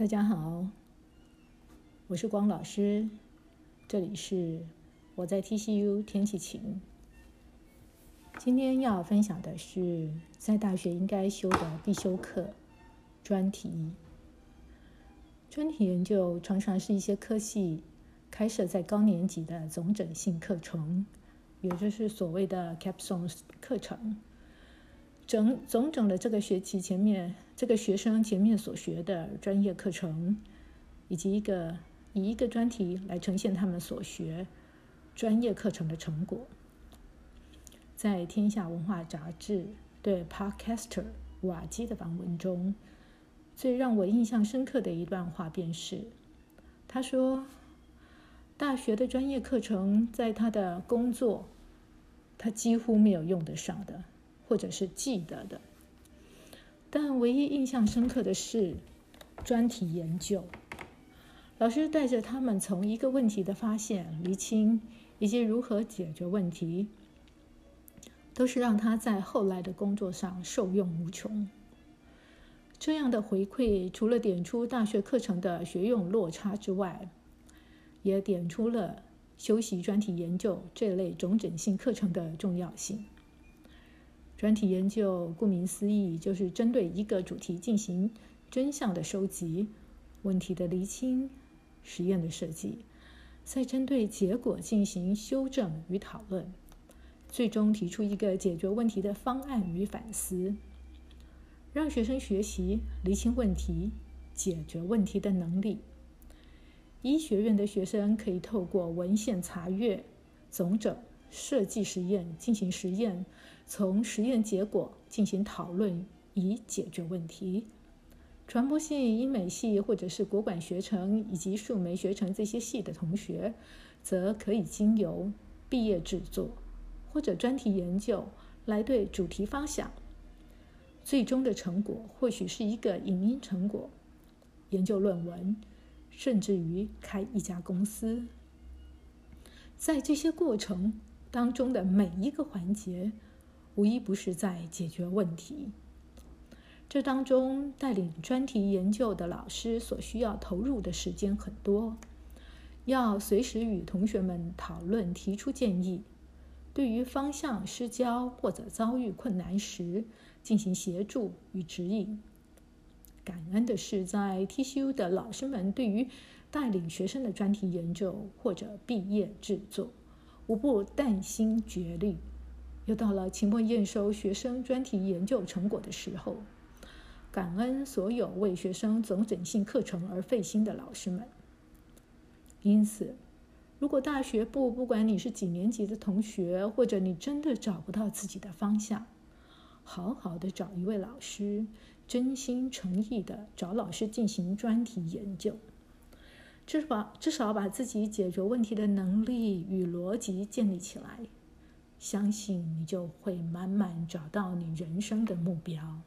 大家好，我是光老师，这里是我在 TCU 天气晴。今天要分享的是在大学应该修的必修课专题。专题研究常常是一些科系开设在高年级的总整性课程，也就是所谓的 capstone 课程。整总整的这个学期前面，这个学生前面所学的专业课程，以及一个以一个专题来呈现他们所学专业课程的成果。在《天下文化杂志》对 Podcaster 瓦基的访问中，最让我印象深刻的一段话便是，他说：“大学的专业课程在他的工作，他几乎没有用得上的。”或者是记得的，但唯一印象深刻的是专题研究。老师带着他们从一个问题的发现、厘清以及如何解决问题，都是让他在后来的工作上受用无穷。这样的回馈，除了点出大学课程的学用落差之外，也点出了修习专题研究这类总整性课程的重要性。专题研究，顾名思义，就是针对一个主题进行真相的收集、问题的厘清、实验的设计，再针对结果进行修正与讨论，最终提出一个解决问题的方案与反思，让学生学习厘清问题、解决问题的能力。医学院的学生可以透过文献查阅、总整。设计实验，进行实验，从实验结果进行讨论，以解决问题。传播系、英美系或者是国管学程以及数媒学程这些系的同学，则可以经由毕业制作或者专题研究来对主题方向。最终的成果或许是一个影音成果、研究论文，甚至于开一家公司。在这些过程。当中的每一个环节，无一不是在解决问题。这当中带领专题研究的老师所需要投入的时间很多，要随时与同学们讨论、提出建议，对于方向失焦或者遭遇困难时进行协助与指引。感恩的是，在 TCU 的老师们对于带领学生的专题研究或者毕业制作。无不担心绝虑。又到了期末验收学生专题研究成果的时候，感恩所有为学生总整性课程而费心的老师们。因此，如果大学部不管你是几年级的同学，或者你真的找不到自己的方向，好好的找一位老师，真心诚意的找老师进行专题研究。至少至少把自己解决问题的能力与逻辑建立起来，相信你就会慢慢找到你人生的目标。